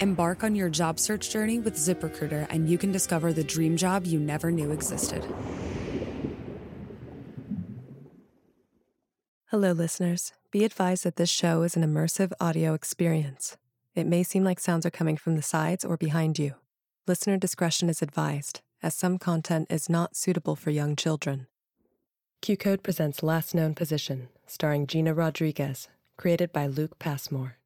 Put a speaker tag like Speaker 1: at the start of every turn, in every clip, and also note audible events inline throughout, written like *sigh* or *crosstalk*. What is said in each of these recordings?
Speaker 1: Embark on your job search journey with ZipRecruiter and you can discover the dream job you never knew existed.
Speaker 2: Hello, listeners. Be advised that this show is an immersive audio experience. It may seem like sounds are coming from the sides or behind you. Listener discretion is advised, as some content is not suitable for young children. QCODE presents Last Known Position, starring Gina Rodriguez, created by Luke Passmore.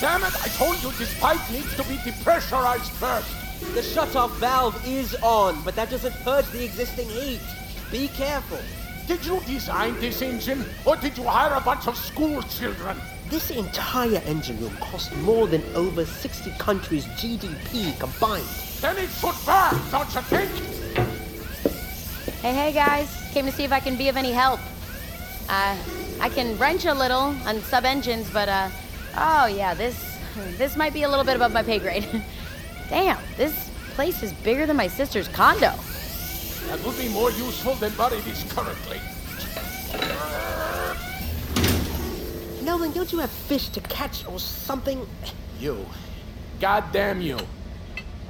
Speaker 3: Damn it! I told you this pipe needs to be depressurized first.
Speaker 4: The shutoff valve is on, but that doesn't purge the existing heat. Be careful.
Speaker 3: Did you design this engine, or did you hire a bunch of school children?
Speaker 4: This entire engine room cost more than over 60 countries' GDP combined.
Speaker 3: Then it should burn, don't you think?
Speaker 5: Hey, hey, guys. Came to see if I can be of any help. Uh, I can wrench a little on sub engines, but, uh, oh yeah, this, this might be a little bit above my pay grade. *laughs* Damn, this place is bigger than my sister's condo.
Speaker 3: That would be more useful than what it is currently.
Speaker 4: Nolan, don't you have fish to catch or something?
Speaker 3: You. God damn you.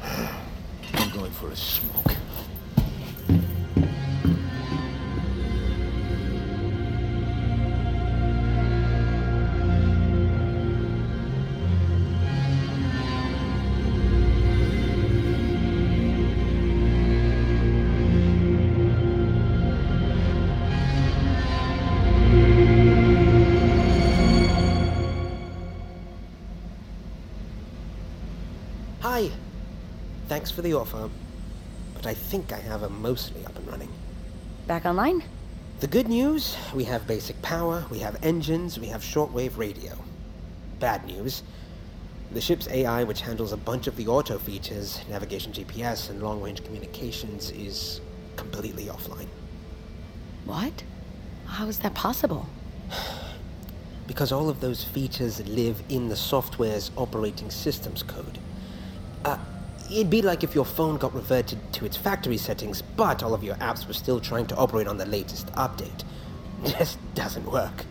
Speaker 3: *sighs* I'm going for a smoke.
Speaker 4: Thanks for the offer, but I think I have them mostly up and running.
Speaker 5: Back online?
Speaker 4: The good news, we have basic power, we have engines, we have shortwave radio. Bad news, the ship's AI, which handles a bunch of the auto features, navigation GPS, and long-range communications, is completely offline.
Speaker 5: What? How is that possible? *sighs*
Speaker 4: Because all of those features live in the software's operating systems code. It'd be like if your phone got reverted to its factory settings, but all of your apps were still trying to operate on the latest update. *laughs* Just doesn't work.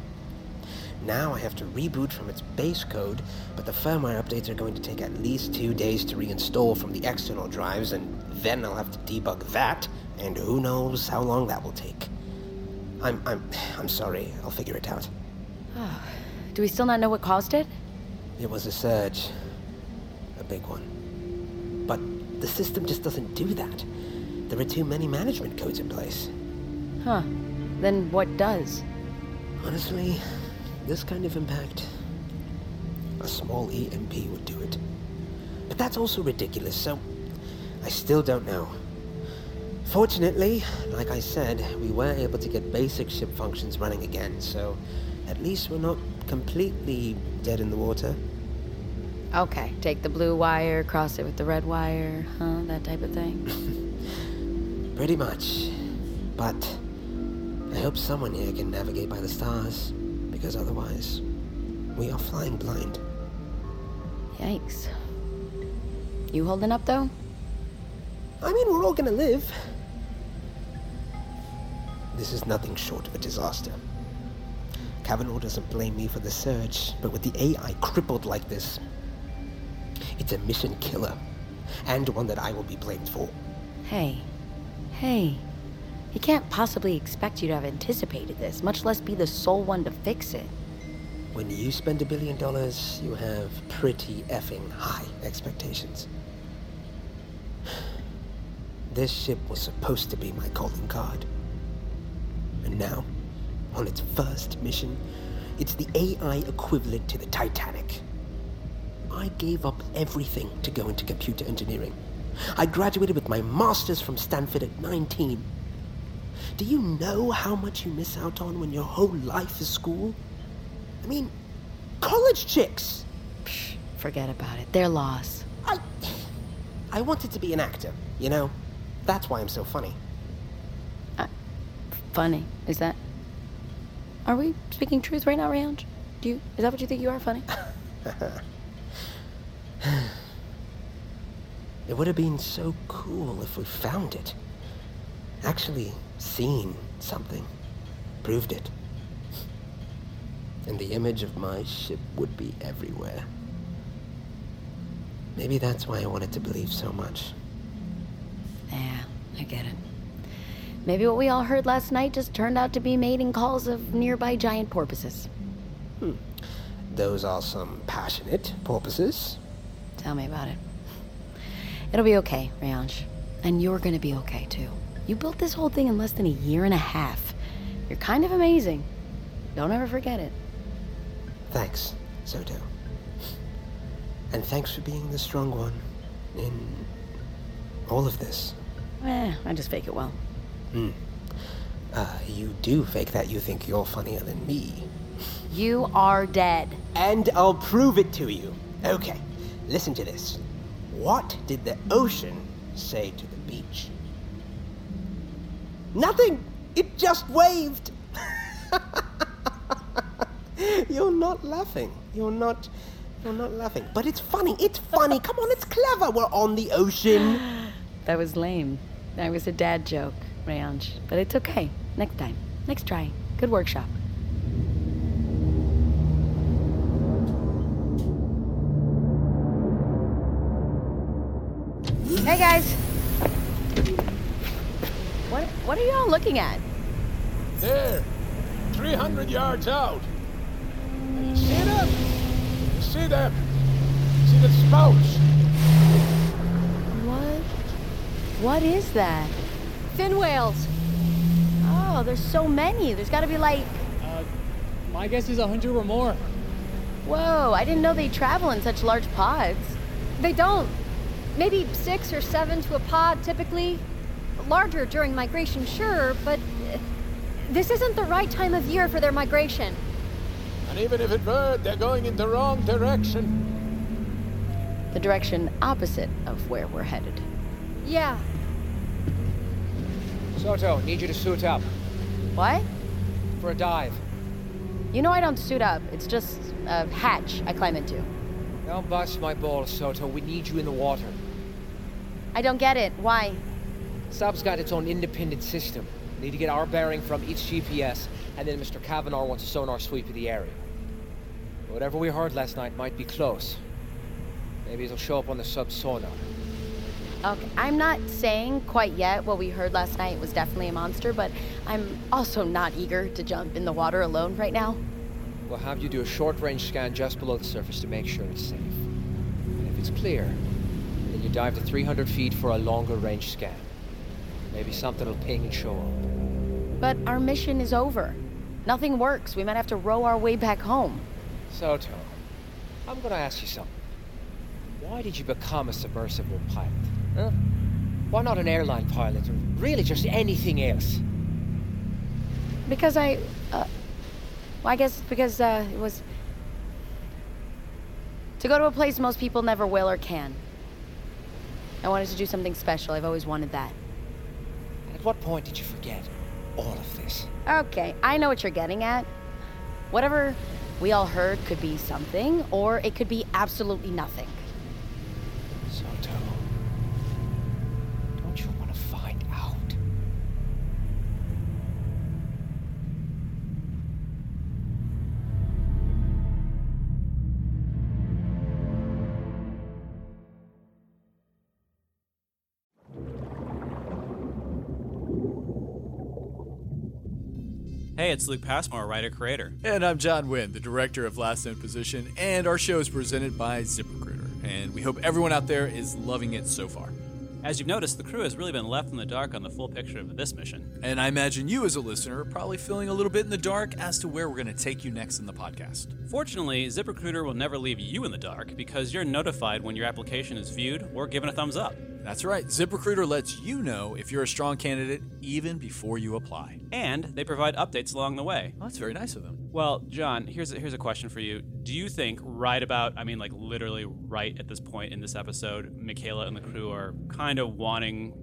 Speaker 4: Now I have to reboot from its base code, but the firmware updates are going to take at least two days to reinstall from the external drives, and then I'll have to debug that, and who knows how long that will take. I'm I'm I'm sorry. I'll figure it out. *sighs*
Speaker 5: Do we still not know what caused it?
Speaker 4: It was a surge. A big one. The system just doesn't do that. There are too many management codes in place.
Speaker 5: Huh. Then what does?
Speaker 4: Honestly, this kind of impact, a small EMP would do it. But that's also ridiculous, so I still don't know. Fortunately, like I said, we were able to get basic ship functions running again, so at least we're not completely dead in the water.
Speaker 5: Okay, take the blue wire, cross it with the red wire, huh? That type of thing. *laughs*
Speaker 4: Pretty much. But I hope someone here can navigate by the stars, because otherwise, we are flying blind.
Speaker 5: Yikes. You holding up though?
Speaker 4: I mean, we're all gonna live. This is nothing short of a disaster. Kavanaugh doesn't blame me for the surge, but with the AI crippled like this, it's a mission killer, and one that I will be blamed for.
Speaker 5: Hey. Hey. He can't possibly expect you to have anticipated this, much less be the sole one to fix it.
Speaker 4: when you spend a billion dollars, you have pretty effing high expectations. This ship was supposed to be my calling card. And now, on its first mission, it's the AI equivalent to the Titanic. I gave up everything to go into computer engineering. I graduated with my master's from Stanford at 19. Do you know how much you miss out on when your whole life is school? I mean, college chicks!
Speaker 5: Psh, forget about it. Their loss.
Speaker 4: I. I wanted to be an actor, you know? That's why I'm so funny.
Speaker 5: Uh, funny? Is that. Are we speaking truth right now, Rayonj? Do you. Is that what you think you are funny? *laughs*
Speaker 4: it would have been so cool if we found it. Actually, seen something. Proved it. And the image of my ship would be everywhere. Maybe that's why I wanted to believe so much.
Speaker 5: Yeah, I get it. Maybe what we all heard last night just turned out to be mating calls of nearby giant porpoises.
Speaker 4: Hmm. Those are some passionate porpoises.
Speaker 5: Tell me about it. It'll be okay, Rayonj. And you're gonna be okay, too. You built this whole thing in less than a year and a half. You're kind of amazing. Don't ever forget it.
Speaker 4: Thanks, Soto. And thanks for being the strong one in all of this.
Speaker 5: Eh, I just fake it well.
Speaker 4: Hmm. Uh, you do fake that you think you're funnier than me.
Speaker 5: You are dead.
Speaker 4: And I'll prove it to you. Okay, listen to this. What did the ocean say to the beach? Nothing! It just waved! *laughs* You're not laughing. You're not. You're not laughing. But it's funny. It's funny. *laughs* Come on, it's clever. We're on the ocean. *gasps*
Speaker 5: That was lame. That was a dad joke, Rayonj. But it's okay. Next time. Next try. Good workshop. Looking at?
Speaker 3: There. 300 yards out. You see them? You see them? See the spouts?
Speaker 5: What? What is that?
Speaker 6: Fin whales.
Speaker 5: Oh, there's so many. There's got to be like.
Speaker 7: Uh, my guess is hundred or more.
Speaker 5: Whoa! I didn't know they travel in such large pods.
Speaker 6: They don't. Maybe six or seven to a pod, typically. Larger during migration, sure, but uh, this isn't the right time of year for their migration.
Speaker 3: And even if it were, they're going in the wrong direction.
Speaker 5: The direction opposite of where we're headed.
Speaker 6: Yeah.
Speaker 7: Soto, need you to suit up
Speaker 5: What?
Speaker 7: for a dive.
Speaker 5: You know I don't suit up. It's just a hatch I climb into.
Speaker 7: Don't bust my balls, Soto. We need you in the water.
Speaker 5: I don't get it. Why?
Speaker 7: Sub's got its own independent system. We need to get our bearing from each GPS, and then Mr. Kavanaugh wants a sonar sweep of the area. Whatever we heard last night might be close. Maybe it'll show up on the sub sonar.
Speaker 5: Okay, I'm not saying quite yet what we heard last night was definitely a monster, but I'm also not eager to jump in the water alone right now.
Speaker 7: We'll have you do a short-range scan just below the surface to make sure it's safe. And if it's clear, then you dive to 300 feet for a longer-range scan. Maybe something will ping and show up.
Speaker 5: But our mission is over. Nothing works. We might have to row our way back home.
Speaker 7: So, Tom, I'm gonna ask you something. Why did you become a submersible pilot? Huh? Why not an airline pilot, or really just anything else?
Speaker 5: Because I, uh, well, I guess because uh, it was to go to a place most people never will or can. I wanted to do something special. I've always wanted that.
Speaker 7: At what point did you forget all of this?
Speaker 5: Okay, I know what you're getting at. Whatever we all heard could be something, or it could be absolutely nothing.
Speaker 8: Hey, it's Luke Passmore, writer creator.
Speaker 9: And I'm John Wynn, the director of Last Known Position, and our show is presented by ZipRecruiter. And we hope everyone out there is loving it so far.
Speaker 8: As you've noticed, the crew has really been left in the dark on the full picture of this mission.
Speaker 9: And I imagine you, as a listener, are probably feeling a little bit in the dark as to where we're going to take you next in the podcast.
Speaker 8: Fortunately, ZipRecruiter will never leave you in the dark because you're notified when your application is viewed or given a thumbs up.
Speaker 9: That's right. ZipRecruiter lets you know if you're a strong candidate even before you apply.
Speaker 8: And they provide updates along the way.
Speaker 9: That's very nice of them.
Speaker 8: Well, John, here's a, here's a question for you. Do you think right about, I mean, like literally right at this point in this episode, Michaela and the crew are kind of wanting,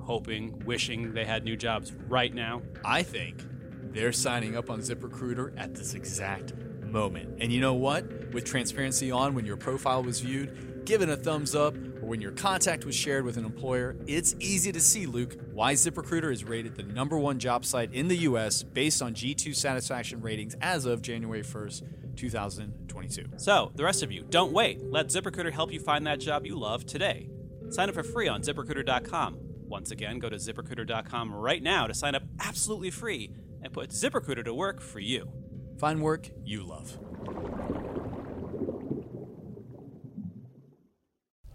Speaker 8: hoping, wishing they had new jobs right now?
Speaker 9: I think they're signing up on ZipRecruiter at this exact moment. And you know what? With transparency on when your profile was viewed, give it a thumbs up, or when your contact was shared with an employer, it's easy to see, Luke, why ZipRecruiter is rated the number one job site in the US based on G2 satisfaction ratings as of January 1st, 2022.
Speaker 8: So, the rest of you, don't wait. Let ZipRecruiter help you find that job you love today. Sign up for free on ziprecruiter.com. Once again, go to ziprecruiter.com right now to sign up absolutely free and put ZipRecruiter to work for you.
Speaker 9: Find work you love.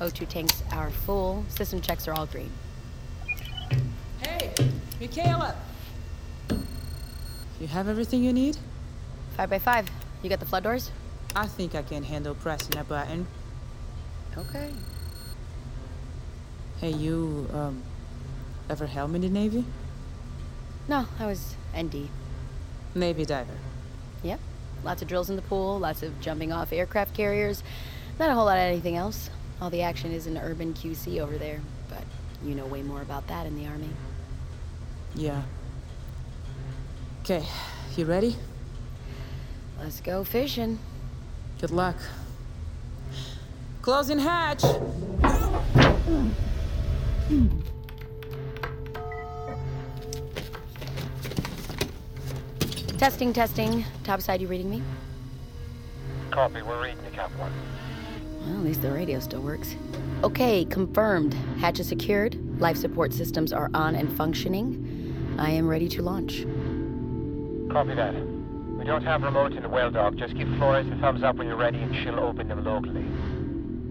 Speaker 5: O2 tanks are full. System checks are all green.
Speaker 10: Hey, Michaela! You have everything you need?
Speaker 5: Five by five. You got the flood doors?
Speaker 10: I think I can handle pressing a button.
Speaker 5: Okay.
Speaker 10: Hey, you, um, ever helm in the Navy?
Speaker 5: No, I was ND.
Speaker 10: Navy diver.
Speaker 5: Yep. Lots of drills in the pool, lots of jumping off aircraft carriers. Not a whole lot of anything else. All the action is in urban QC over there, but you know way more about that in the Army.
Speaker 10: Yeah. Okay, you ready?
Speaker 5: Let's go fishing.
Speaker 10: Good luck. Closing hatch!
Speaker 5: Testing, testing. Topside, you reading me?
Speaker 11: Copy, we're reading you, Cap 1.
Speaker 5: Well, at least the radio still works. Okay, confirmed. Hatch is secured. Life support systems are on and functioning. I am ready to launch.
Speaker 11: Copy that. We don't have remote in the well dog. Just give Flores a thumbs up when you're ready and she'll open them locally.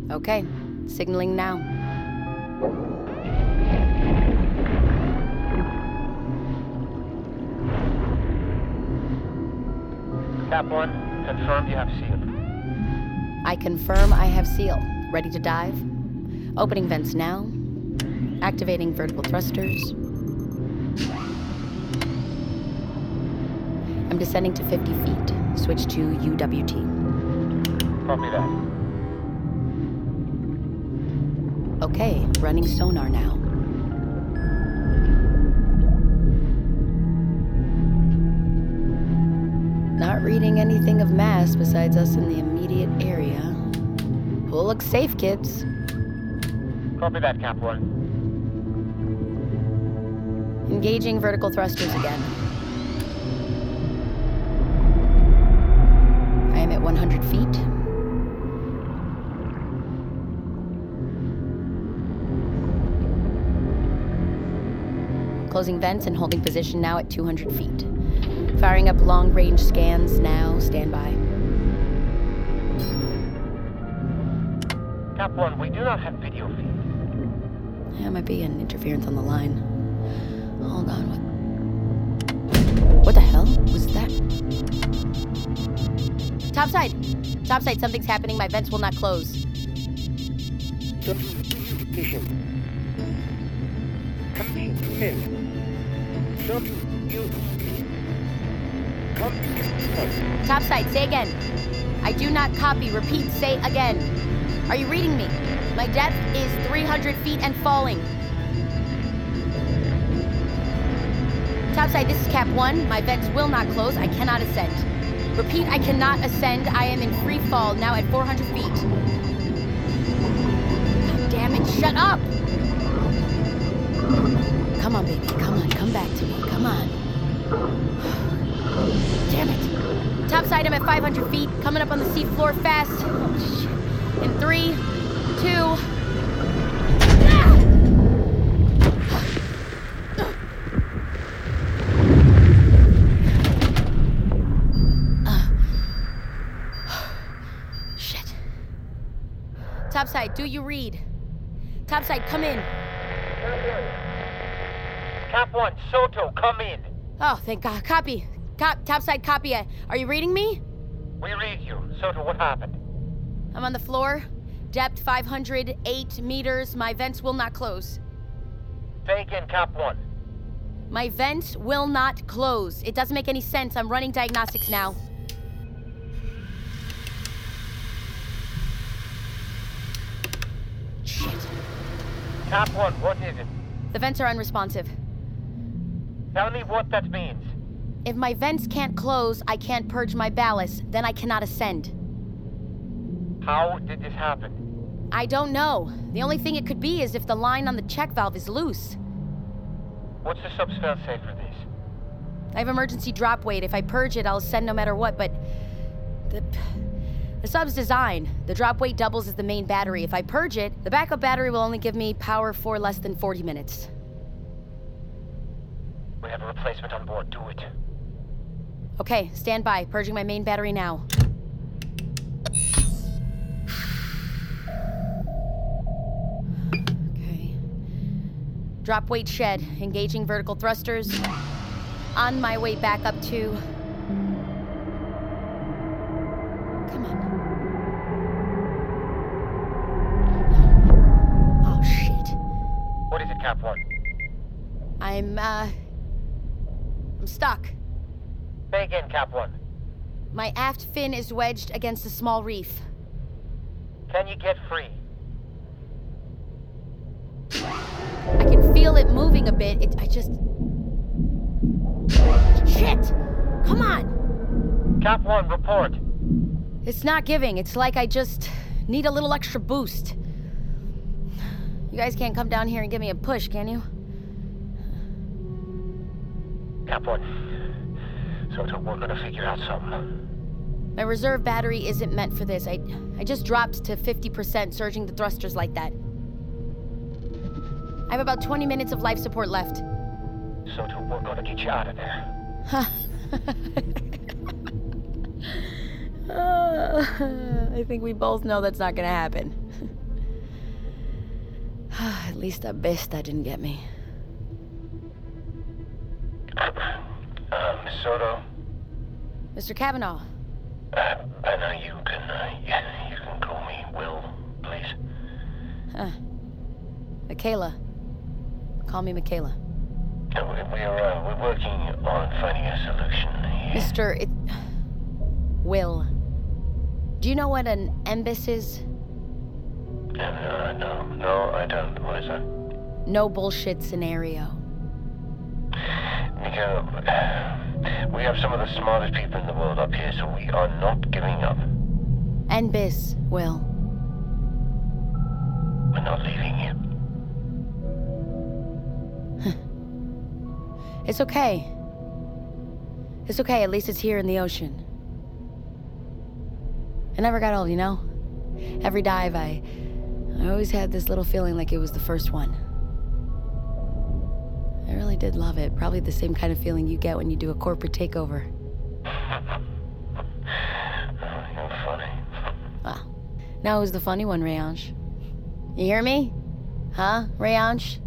Speaker 5: Okay, signaling now.
Speaker 11: Cap 1, confirmed you have seal.
Speaker 5: I confirm I have seal. Ready to dive? Opening vents now. Activating vertical thrusters. I'm descending to 50 feet. Switch to UWT.
Speaker 11: Copy that.
Speaker 5: Okay, running sonar now. Reading anything of mass besides us in the immediate area. Pool looks safe, kids.
Speaker 11: Copy that, Cap 1.
Speaker 5: Engaging vertical thrusters again. I am at 100 feet. Closing vents and holding position now at 200 feet. Firing up long range scans now. Stand by.
Speaker 11: Cap 1, we do not have video feed.
Speaker 5: Yeah, might be an interference on the line. Oh, Hold on. What? What the hell was that? Topside! Topside, something's happening. My vents will not close. Topside, say again. I do not copy. Repeat, say again. Are you reading me? My depth is 300 feet and falling. Topside, this is Cap 1. My vents will not close. I cannot ascend. Repeat, I cannot ascend. I am in free fall, now at 400 feet. God damn it, shut up! Come on, baby. Come on, come back to me. Come on. Damn it. Topside, I'm at 500 feet. Coming up on the seafloor fast. Oh. In three, two. Ah! Ah. Shit. Topside, do you read? Topside, come in.
Speaker 12: Cap 1, Soto, come in.
Speaker 5: Oh, thank God. Copy. Cop, topside, copy. Uh, Are you reading me?
Speaker 12: We read you. Soto, what happened?
Speaker 5: I'm on the floor. Depth 508 meters. My vents will not close.
Speaker 12: Say again, Cap 1.
Speaker 5: My vents will not close. It doesn't make any sense. I'm running diagnostics now. Shit.
Speaker 12: Cap 1, what is it?
Speaker 5: The vents are unresponsive.
Speaker 12: Tell me what that means.
Speaker 5: If my vents can't close, I can't purge my ballast. Then I cannot ascend.
Speaker 12: How did this happen?
Speaker 5: I don't know. The only thing it could be is if the line on the check valve is loose.
Speaker 12: What's the sub's fail-safe for this?
Speaker 5: I have emergency drop weight. If I purge it, I'll ascend no matter what, but. The. The sub's design. The drop weight doubles as the main battery. If I purge it, the backup battery will only give me power for less than 40 minutes.
Speaker 12: We have a replacement on board. Do it.
Speaker 5: Okay, stand by. Purging my main battery now. Okay. Drop weight shed. Engaging vertical thrusters. On my way back up to. Come on. Oh, shit.
Speaker 12: What is it, Cap 1?
Speaker 5: I'm, uh. I'm stuck.
Speaker 12: Cap 1.
Speaker 5: My aft fin is wedged against a small reef.
Speaker 12: Can you get free?
Speaker 5: I can feel it moving a bit. It, I just. Shit! Come on!
Speaker 12: Cap 1, report.
Speaker 5: It's not giving. It's like I just need a little extra boost. You guys can't come down here and give me a push, can you?
Speaker 12: Cap 1. Soto, we're gonna figure out something.
Speaker 5: My reserve battery isn't meant for this. I, I just dropped to 50%, surging the thrusters like that. I have about 20 minutes of life support left.
Speaker 12: Soto, we're gonna get you out of there.
Speaker 5: Huh. *laughs* Uh, I think we both know that's not gonna happen. *sighs* At least that besta didn't get me. *laughs*
Speaker 12: Soto,
Speaker 5: Mr. Kavanaugh,
Speaker 12: uh, I know you can, uh, you, you can call me Will, please.
Speaker 5: huh. Michaela. Call me Michaela.
Speaker 12: We- We're, uh, we're working on finding a solution here.
Speaker 5: Mr. It. Will. Do you know what an embus is?
Speaker 12: Uh, no, no, I don't. What is that?
Speaker 5: No bullshit scenario.
Speaker 12: Miguel, we have some of the smartest people in the world up here, so we are not giving up.
Speaker 5: Embus, Will.
Speaker 12: We're not leaving you. *laughs*
Speaker 5: It's okay. It's okay, at least it's here in the ocean. I never got old, you know? Every dive, I. I always had this little feeling like it was the first one. I really did love it. Probably the same kind of feeling you get when you do a corporate takeover.
Speaker 12: You're funny.
Speaker 5: Well, now who's the funny one, Rayange? You hear me? Huh, Rayange?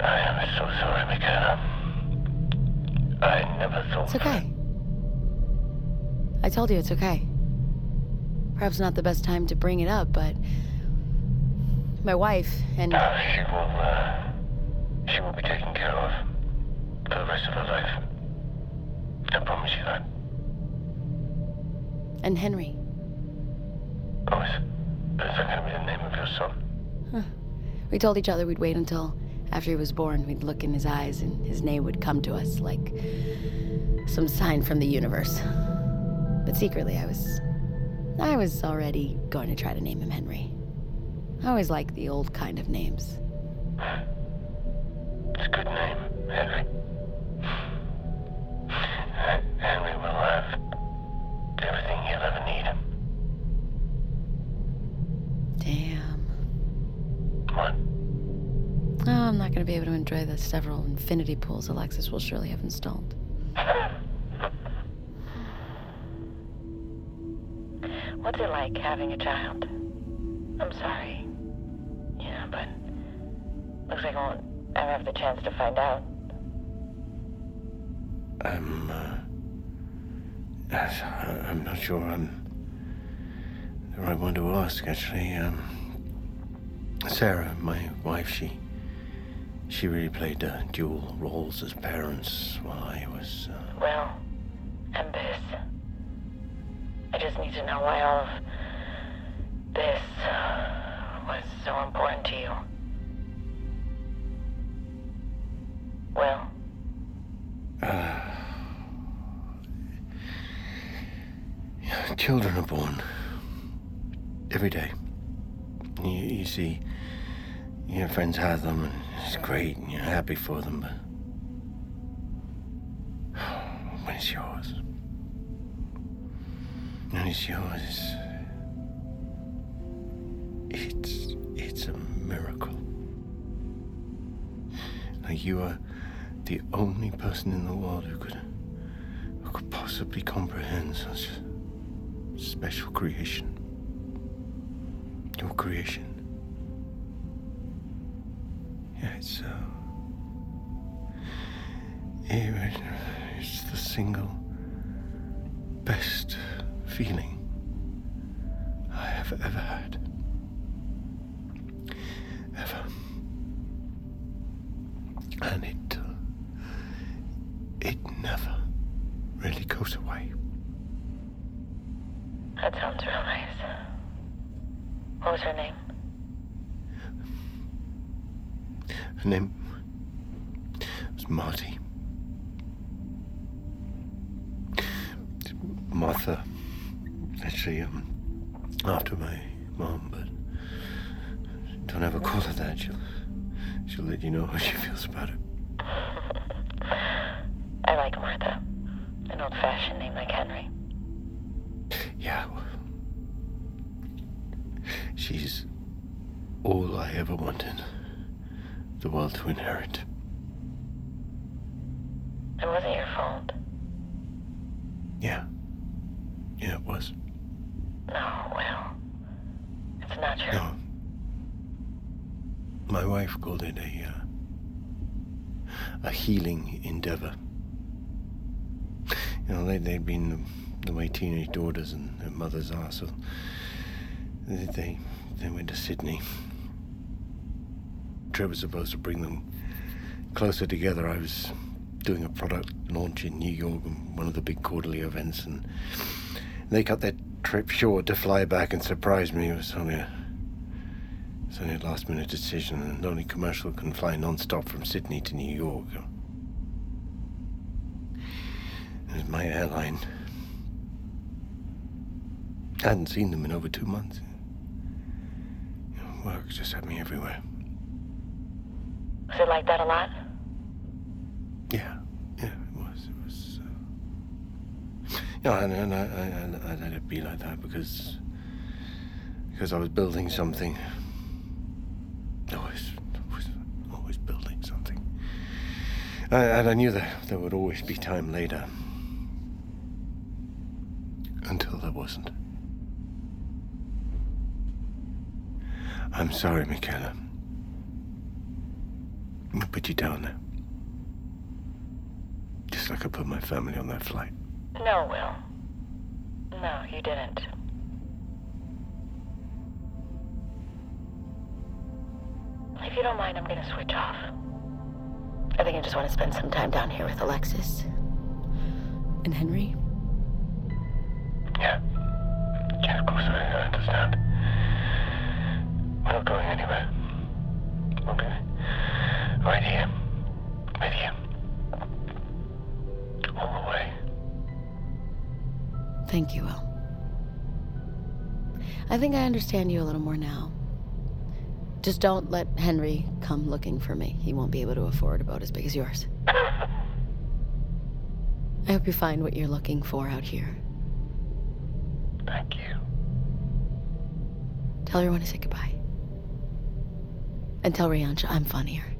Speaker 11: I am so sorry, Michaela. I never thought.
Speaker 5: It's okay. I told you it's okay. Perhaps not the best time to bring it up, but my wife and
Speaker 11: Uh, she will, uh, she will be taken care of for the rest of her life. I promise you that.
Speaker 5: and Henry.
Speaker 11: Oh, is, is that going to be the name of your son? Huh.
Speaker 5: We told each other we'd wait until after he was born, we'd look in his eyes and his name would come to us like some sign from the universe. But secretly, I was. I was already going to try to name him Henry. I always like the old kind of names.
Speaker 11: It's a good name, Henry. Henry will have everything he'll ever need.
Speaker 5: Damn.
Speaker 11: What?
Speaker 5: Oh, I'm not going to be able to enjoy the several infinity pools Alexis will surely have installed.
Speaker 13: What's it like having a child? I'm sorry. I won't ever have the chance to find out.
Speaker 11: I'm, uh, I'm not sure I'm the right one to ask, actually. Um, Sarah, my wife, she, she really played uh, dual roles as parents while I was, uh,
Speaker 13: Well, and this. I just need to know why all of this was so important to you. Well, *sighs*
Speaker 11: children are born every day. You, you see, your friends have them, and it's great, and you're happy for them, but *sighs* when it's yours, when it's yours, it's it's a miracle. Like you are the only person in the world who could who could possibly comprehend such special creation. Your creation. Yeah, it's uh, it- it's the single best feeling I have ever had. Ever. And it it never really goes away.
Speaker 13: that sounds real nice. What was her name?
Speaker 11: Her name was Marty. Martha. Actually, um, after my mom, but don't ever call her that. She'll, she'll let you know how she feels about it. Ever wanted the world to inherit.
Speaker 13: It wasn't your fault.
Speaker 11: Yeah. Yeah, it was.
Speaker 13: No, well, it's not your
Speaker 11: No. My wife called it a uh, a healing endeavor. You know, they they'd been the, the way teenage daughters and their mothers are, so they they, they went to Sydney. Trip was supposed to bring them closer together. I was doing a product launch in New York, and one of the big quarterly events, and they cut their trip short to fly back and surprise me. It was only a it's only a last minute decision, and only commercial can fly non stop from Sydney to New York. It was my airline. I hadn't seen them in over two months. Work just had me everywhere.
Speaker 13: Was it like that a lot?
Speaker 11: Yeah, yeah, it was. It was. Uh... Know, and, and I, I, I let it be like that because because I was building something. Always, always, always building something. I, and I knew that there would always be time later. Until there wasn't. I'm sorry, Michaela. I'll put you down there. Just like I put my family on that flight.
Speaker 13: No, Will. No, you didn't. If you don't mind, I'm gonna switch off. I think I just want to spend some time down here with Alexis. And Henry.
Speaker 11: Yeah. Yeah, of course, I, I understand. We're not going anywhere. Right here. Right here. All the way.
Speaker 5: Thank you, Will. I think I understand you a little more now. Just don't let Henry come looking for me. He won't be able to afford a boat as big as yours. I hope you find what you're looking for out here.
Speaker 11: Thank you.
Speaker 5: Tell her when to say goodbye. And tell Ryansha I'm funnier.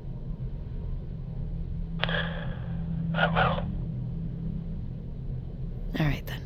Speaker 11: I will.
Speaker 5: All right, then.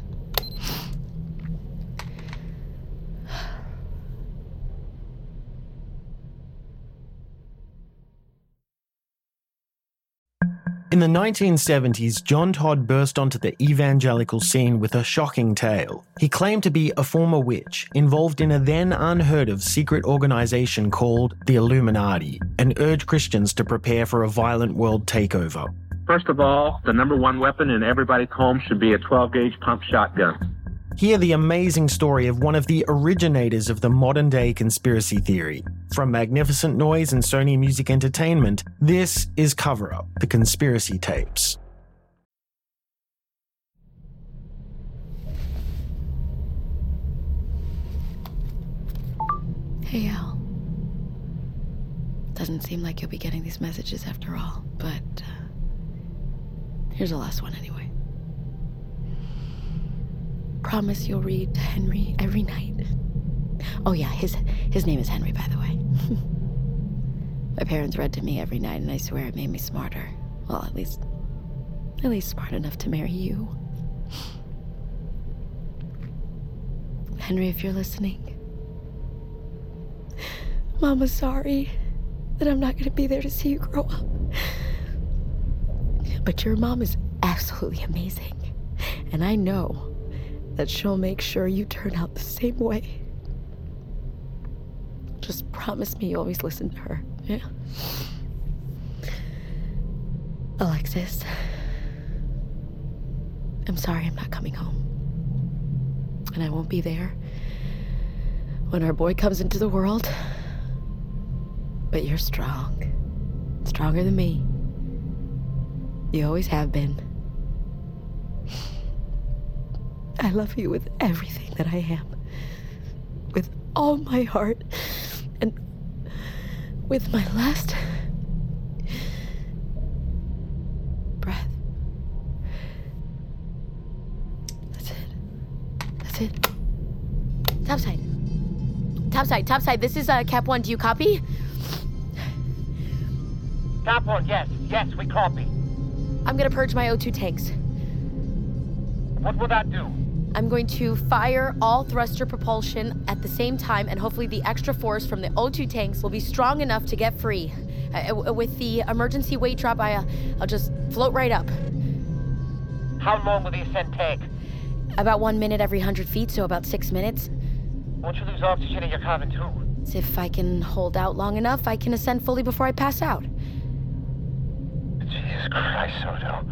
Speaker 14: In the 1970s, John Todd burst onto the evangelical scene with a shocking tale. He claimed to be a former witch involved in a then unheard of secret organization called the Illuminati and urged Christians to prepare for a violent world takeover.
Speaker 12: First of all, the number one weapon in everybody's home should be a 12 gauge pump shotgun.
Speaker 14: Hear the amazing story of one of the originators of the modern day conspiracy theory. From Magnificent Noise and Sony Music Entertainment, this is Cover Up The Conspiracy Tapes.
Speaker 5: Hey, Al. Doesn't seem like you'll be getting these messages after all, but uh, here's the last one anyway. Promise you'll read to Henry every night. Oh yeah, his his name is Henry, by the way. *laughs* My parents read to me every night, and I swear it made me smarter. Well, at least, at least smart enough to marry you. *sighs* Henry, if you're listening, Mama's sorry that I'm not gonna be there to see you grow up. But your mom is absolutely amazing, and I know that she'll make sure you turn out the same way. Just promise me you always listen to her, yeah? Alexis, I'm sorry I'm not coming home. And I won't be there when our boy comes into the world. But you're strong. Stronger than me. You always have been. I love you with everything that I am. With all my heart. And with my last breath. That's it. That's it. Topside. Topside, topside. This is uh, Cap 1. Do you copy?
Speaker 12: Cap one, yes, yes, we copy.
Speaker 5: I'm gonna purge my O2 tanks.
Speaker 12: What will that do?
Speaker 5: I'm going to fire all thruster propulsion at the same time, and hopefully, the extra force from the O2 tanks will be strong enough to get free. Uh, uh, with the emergency weight drop, I, uh, I'll just float right up.
Speaker 12: How long will the ascent take?
Speaker 5: About one minute every hundred feet, so about six minutes.
Speaker 12: Won't you lose oxygen in your cabin too?
Speaker 5: If I can hold out long enough, I can ascend fully before I pass out.
Speaker 12: Jesus Christ, Soto.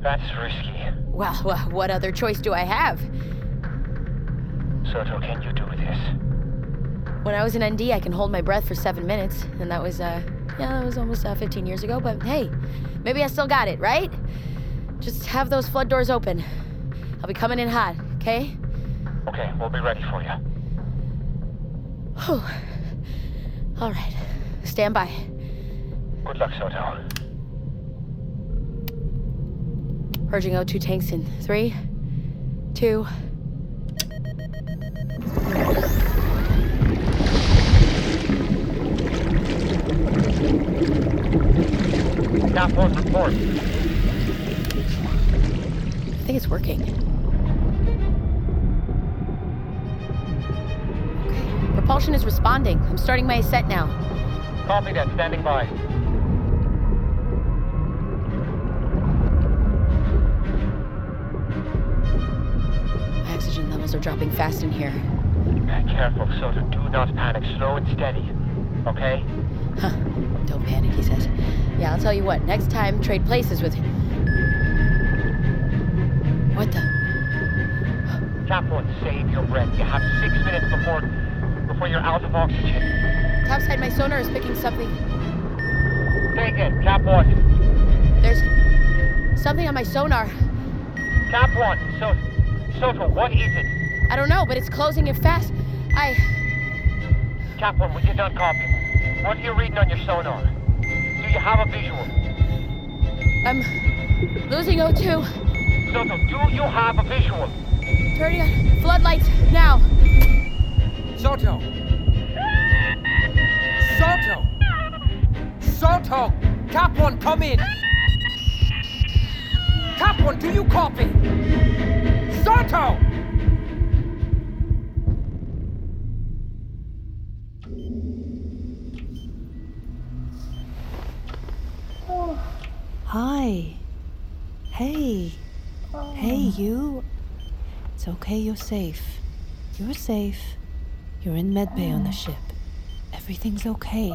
Speaker 12: That's risky.
Speaker 5: Well, well, what other choice do I have?
Speaker 12: Soto, can you do this?
Speaker 5: When I was in ND, I can hold my breath for seven minutes, and that was, uh, yeah, that was almost uh, 15 years ago, but hey, maybe I still got it, right? Just have those flood doors open. I'll be coming in hot, okay?
Speaker 12: Okay, we'll be ready for you.
Speaker 5: Whew. All right, stand by.
Speaker 12: Good luck, Soto.
Speaker 5: Purging O2 tanks in three, two.
Speaker 12: Cap one, report.
Speaker 5: I think it's working. Okay, propulsion is responding. I'm starting my ascent now.
Speaker 12: Copy that, standing by.
Speaker 5: Signals are dropping fast in here.
Speaker 7: Be careful, Soto. Do not panic. Slow and steady. Okay?
Speaker 5: Huh. Don't panic, he says. Yeah, I'll tell you what. Next time, trade places with. Him. What the?
Speaker 7: Cap one, save your breath. You have six minutes before before you're out of oxygen.
Speaker 5: Topside, my sonar is picking something.
Speaker 7: Take it. Cap one.
Speaker 5: There's something on my sonar.
Speaker 7: Cap one. So, Soto, what is it?
Speaker 5: I don't know, but it's closing in fast. I.
Speaker 7: Cap one, we did not copy. What are you reading on your sonar? Do you have a visual?
Speaker 5: I'm losing O2.
Speaker 7: Soto, do you have a visual?
Speaker 5: Turning on floodlights now.
Speaker 7: Soto! Soto! Soto! Cap one, come in! Cap one, do you copy? Soto!
Speaker 15: Hi. Hey. Hey, you. It's okay, you're safe. You're safe. You're in medbay on the ship. Everything's okay.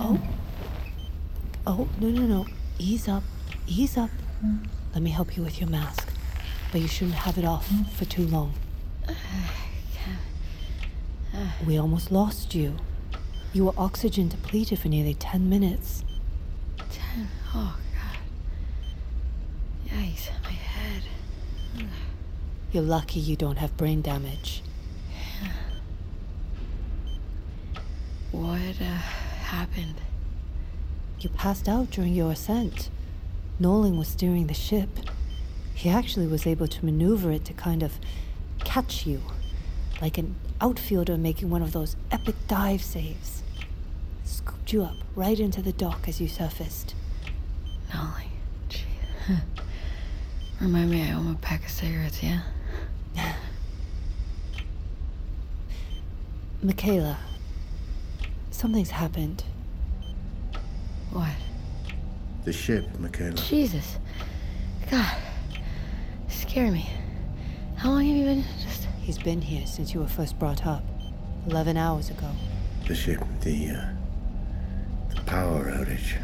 Speaker 15: Oh. Oh, no, no, no. Ease up. Ease up. Let me help you with your mask. But you shouldn't have it off for too long. We almost lost you. You were oxygen depleted for nearly 10 minutes.
Speaker 5: Ten. Oh, God. Yikes, my head.
Speaker 15: You're lucky you don't have brain damage.
Speaker 5: What uh, happened?
Speaker 15: You passed out during your ascent. Nolan was steering the ship. He actually was able to maneuver it to kind of catch you, like an outfielder making one of those epic dive saves. Scooped you up right into the dock as you surfaced.
Speaker 5: Nolly. Gee. *laughs* Remind me I owe him a pack of cigarettes, yeah?
Speaker 15: Michaela, something's happened.
Speaker 5: What?
Speaker 11: The ship, Michaela.
Speaker 5: Jesus. God. Scare me. How long have you been just.
Speaker 15: He's been here since you were first brought up. Eleven hours ago.
Speaker 11: The ship, the, uh, the power outage.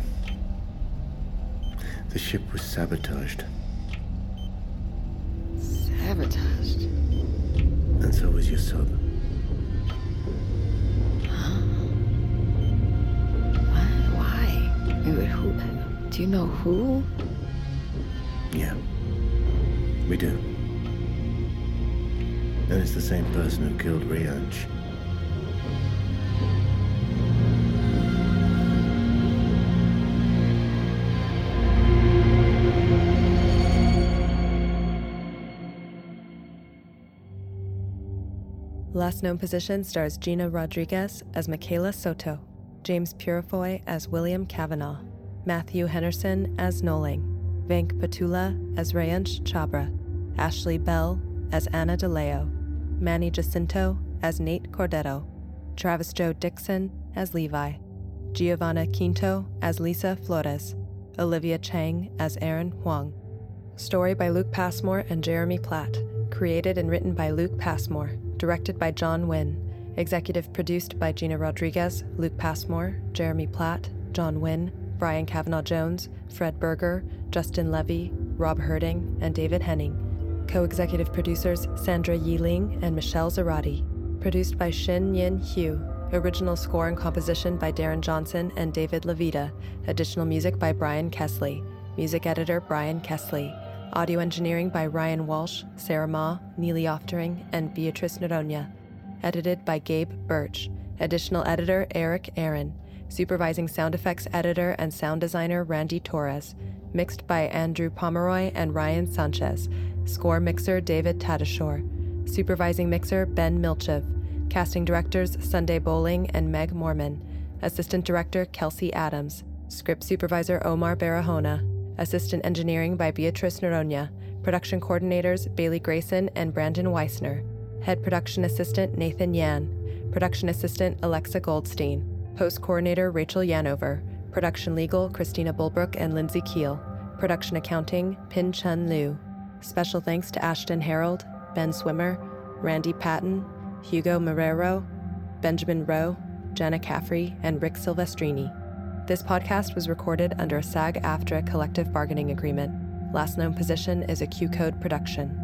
Speaker 11: The ship was sabotaged,
Speaker 5: Sabotaged.
Speaker 11: and so was your sub.
Speaker 5: What? Why? Wait, wait, who? Do you know who?
Speaker 11: Yeah. We do. And it's the same person who killed Rayansh.
Speaker 2: Last Known Position stars Gina Rodriguez as Michaela Soto, James Purefoy as William Kavanaugh, Matthew Henderson as Nolan, Venk Potula as Rayansh Chabra, Ashley Bell as Anna DeLeo, Manny Jacinto as Nate Cordetto, Travis Joe Dixon as Levi, Giovanna Quinto as Lisa Flores, Olivia Chang as Aaron Huang. Story by Luke Passmore and Jeremy Platt. Created and written by Luke Passmore. Directed by John Wynn. Executive produced by Gina Rodriguez, Luke Passmore, Jeremy Platt, John Wynn, Brian Kavanaugh Jones, Fred Berger, Justin Levy, Rob Herting, and David Henning. Co executive producers Sandra Yiling and Michelle Zarati. Produced by Shin Yin Hugh. Original score and composition by Darren Johnson and David Levita. Additional music by Brian Kesley. Music editor Brian Kesley. Audio engineering by Ryan Walsh, Sarah Ma, Neely Oftering, and Beatrice Noronha. Edited by Gabe Birch. Additional editor Eric Aaron. Supervising sound effects editor and sound designer Randy Torres. Mixed by Andrew Pomeroy and Ryan Sanchez. Score mixer David Tadashore. Supervising mixer Ben Milchev. Casting directors Sunday Boling and Meg Morman, Assistant director Kelsey Adams. Script supervisor Omar Barahona. Assistant engineering by Beatrice Noronha. Production coordinators Bailey Grayson and Brandon Weissner. Head production assistant Nathan Yan. Production assistant Alexa Goldstein. Post coordinator Rachel Yanover. Production legal Christina Bulbrook and Lindsay Keel. Production accounting Pin Chun Liu. Special thanks to Ashton Harold, Ben Swimmer, Randy Patton, Hugo Marrero, Benjamin Rowe, Jenna Caffrey, and Rick Silvestrini. This podcast was recorded under a SAG AFTRA collective bargaining agreement. Last known position is a QCODE production.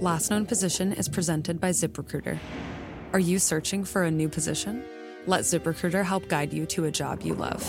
Speaker 1: Last Known Position is presented by ZipRecruiter. Are you searching for a new position? Let ZipRecruiter help guide you to a job you love.